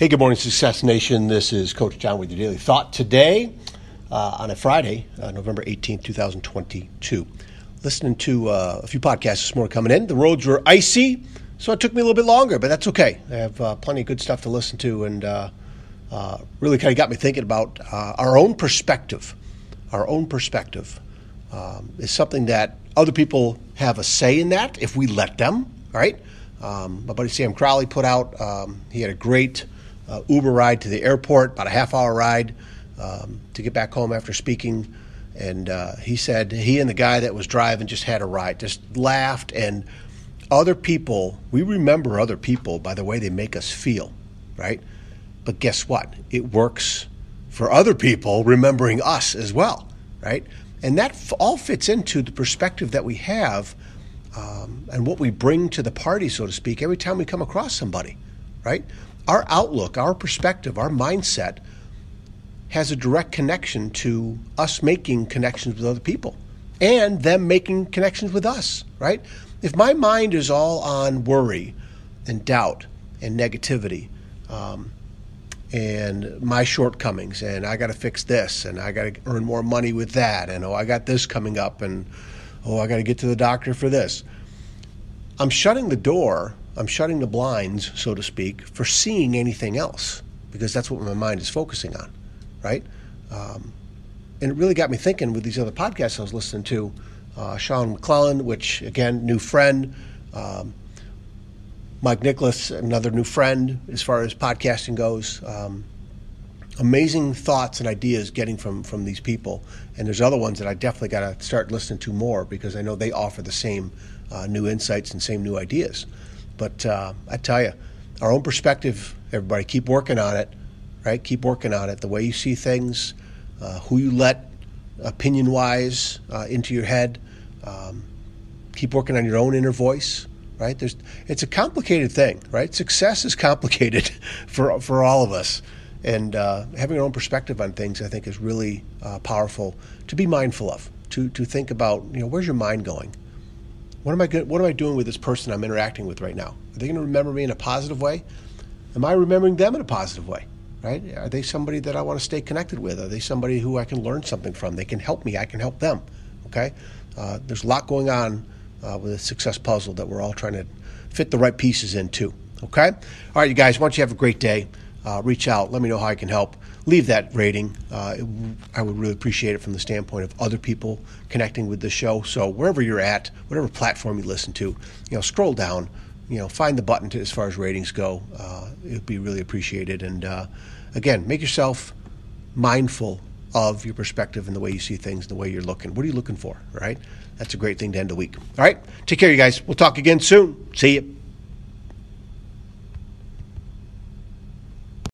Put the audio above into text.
Hey, good morning, Success Nation. This is Coach John with your daily thought today uh, on a Friday, uh, November 18th, 2022. Listening to uh, a few podcasts this morning coming in. The roads were icy, so it took me a little bit longer, but that's okay. I have uh, plenty of good stuff to listen to and uh, uh, really kind of got me thinking about our own perspective. Our own perspective um, is something that other people have a say in that if we let them, right? Um, my buddy Sam Crowley put out, um, he had a great uh, Uber ride to the airport, about a half hour ride um, to get back home after speaking. And uh, he said he and the guy that was driving just had a ride, just laughed. And other people, we remember other people by the way they make us feel, right? But guess what? It works for other people remembering us as well, right? And that f- all fits into the perspective that we have um, and what we bring to the party, so to speak, every time we come across somebody, right? Our outlook, our perspective, our mindset has a direct connection to us making connections with other people and them making connections with us, right? If my mind is all on worry and doubt and negativity um, and my shortcomings and I got to fix this and I got to earn more money with that and oh, I got this coming up and oh, I got to get to the doctor for this, I'm shutting the door I'm shutting the blinds, so to speak, for seeing anything else because that's what my mind is focusing on, right? Um, and it really got me thinking with these other podcasts I was listening to. Uh, Sean McClellan, which again, new friend. Um, Mike Nicholas, another new friend as far as podcasting goes. Um, amazing thoughts and ideas getting from from these people, and there's other ones that I definitely got to start listening to more because I know they offer the same uh, new insights and same new ideas. But uh, I tell you, our own perspective, everybody, keep working on it, right? Keep working on it. The way you see things, uh, who you let opinion wise uh, into your head. Um, keep working on your own inner voice, right? There's, it's a complicated thing, right? Success is complicated for, for all of us. And uh, having our own perspective on things, I think, is really uh, powerful to be mindful of, to, to think about, you know, where's your mind going? What am I good, what am I doing with this person I'm interacting with right now? Are they going to remember me in a positive way? Am I remembering them in a positive way? Right? Are they somebody that I want to stay connected with? Are they somebody who I can learn something from? They can help me. I can help them. Okay. Uh, there's a lot going on uh, with a success puzzle that we're all trying to fit the right pieces into. Okay. All right, you guys. Why don't you have a great day? Uh, reach out. Let me know how I can help leave that rating. Uh, it, I would really appreciate it from the standpoint of other people connecting with the show. So wherever you're at, whatever platform you listen to, you know, scroll down, you know, find the button to, as far as ratings go. Uh, it'd be really appreciated. And uh, again, make yourself mindful of your perspective and the way you see things, the way you're looking. What are you looking for? Right? That's a great thing to end the week. All right. Take care, you guys. We'll talk again soon. See you.